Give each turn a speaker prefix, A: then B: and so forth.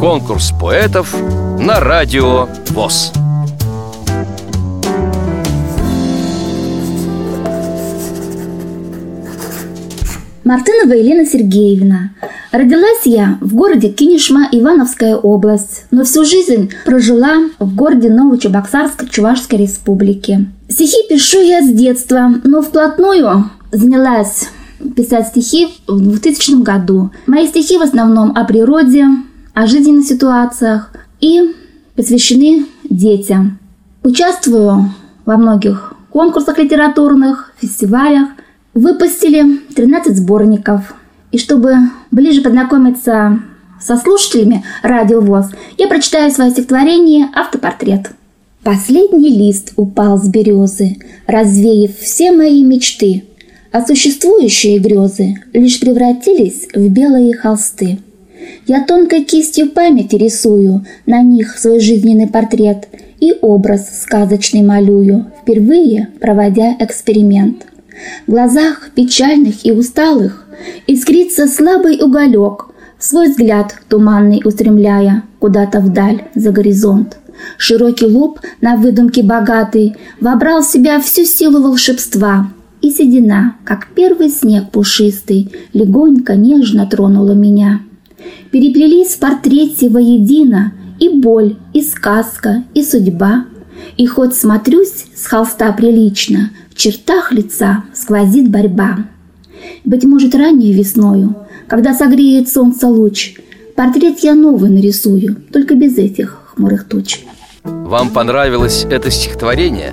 A: Конкурс поэтов на радио ВОЗ.
B: Мартынова Елена Сергеевна. Родилась я в городе Кинешма, Ивановская область, но всю жизнь прожила в городе Новочебоксарск Чувашской республики. Стихи пишу я с детства, но вплотную занялась писать стихи в 2000 году. Мои стихи в основном о природе, о жизненных ситуациях и посвящены детям. Участвую во многих конкурсах литературных, фестивалях – выпустили 13 сборников. И чтобы ближе познакомиться со слушателями Радио ВОЗ, я прочитаю свое стихотворение «Автопортрет». Последний лист упал с березы, развеяв все мои мечты, а существующие грезы лишь превратились в белые холсты. Я тонкой кистью памяти рисую на них свой жизненный портрет и образ сказочный малюю, впервые проводя эксперимент – в глазах печальных и усталых искрится слабый уголек, свой взгляд туманный устремляя куда-то вдаль за горизонт. Широкий лоб на выдумке богатый вобрал в себя всю силу волшебства, и седина, как первый снег пушистый, легонько, нежно тронула меня. Переплелись в портрете воедино и боль, и сказка, и судьба. И хоть смотрюсь с холста прилично, в чертах лица сквозит борьба. Быть может, ранней весною, когда согреет солнце луч, портрет я новый нарисую, только без этих хмурых туч.
A: Вам понравилось это стихотворение?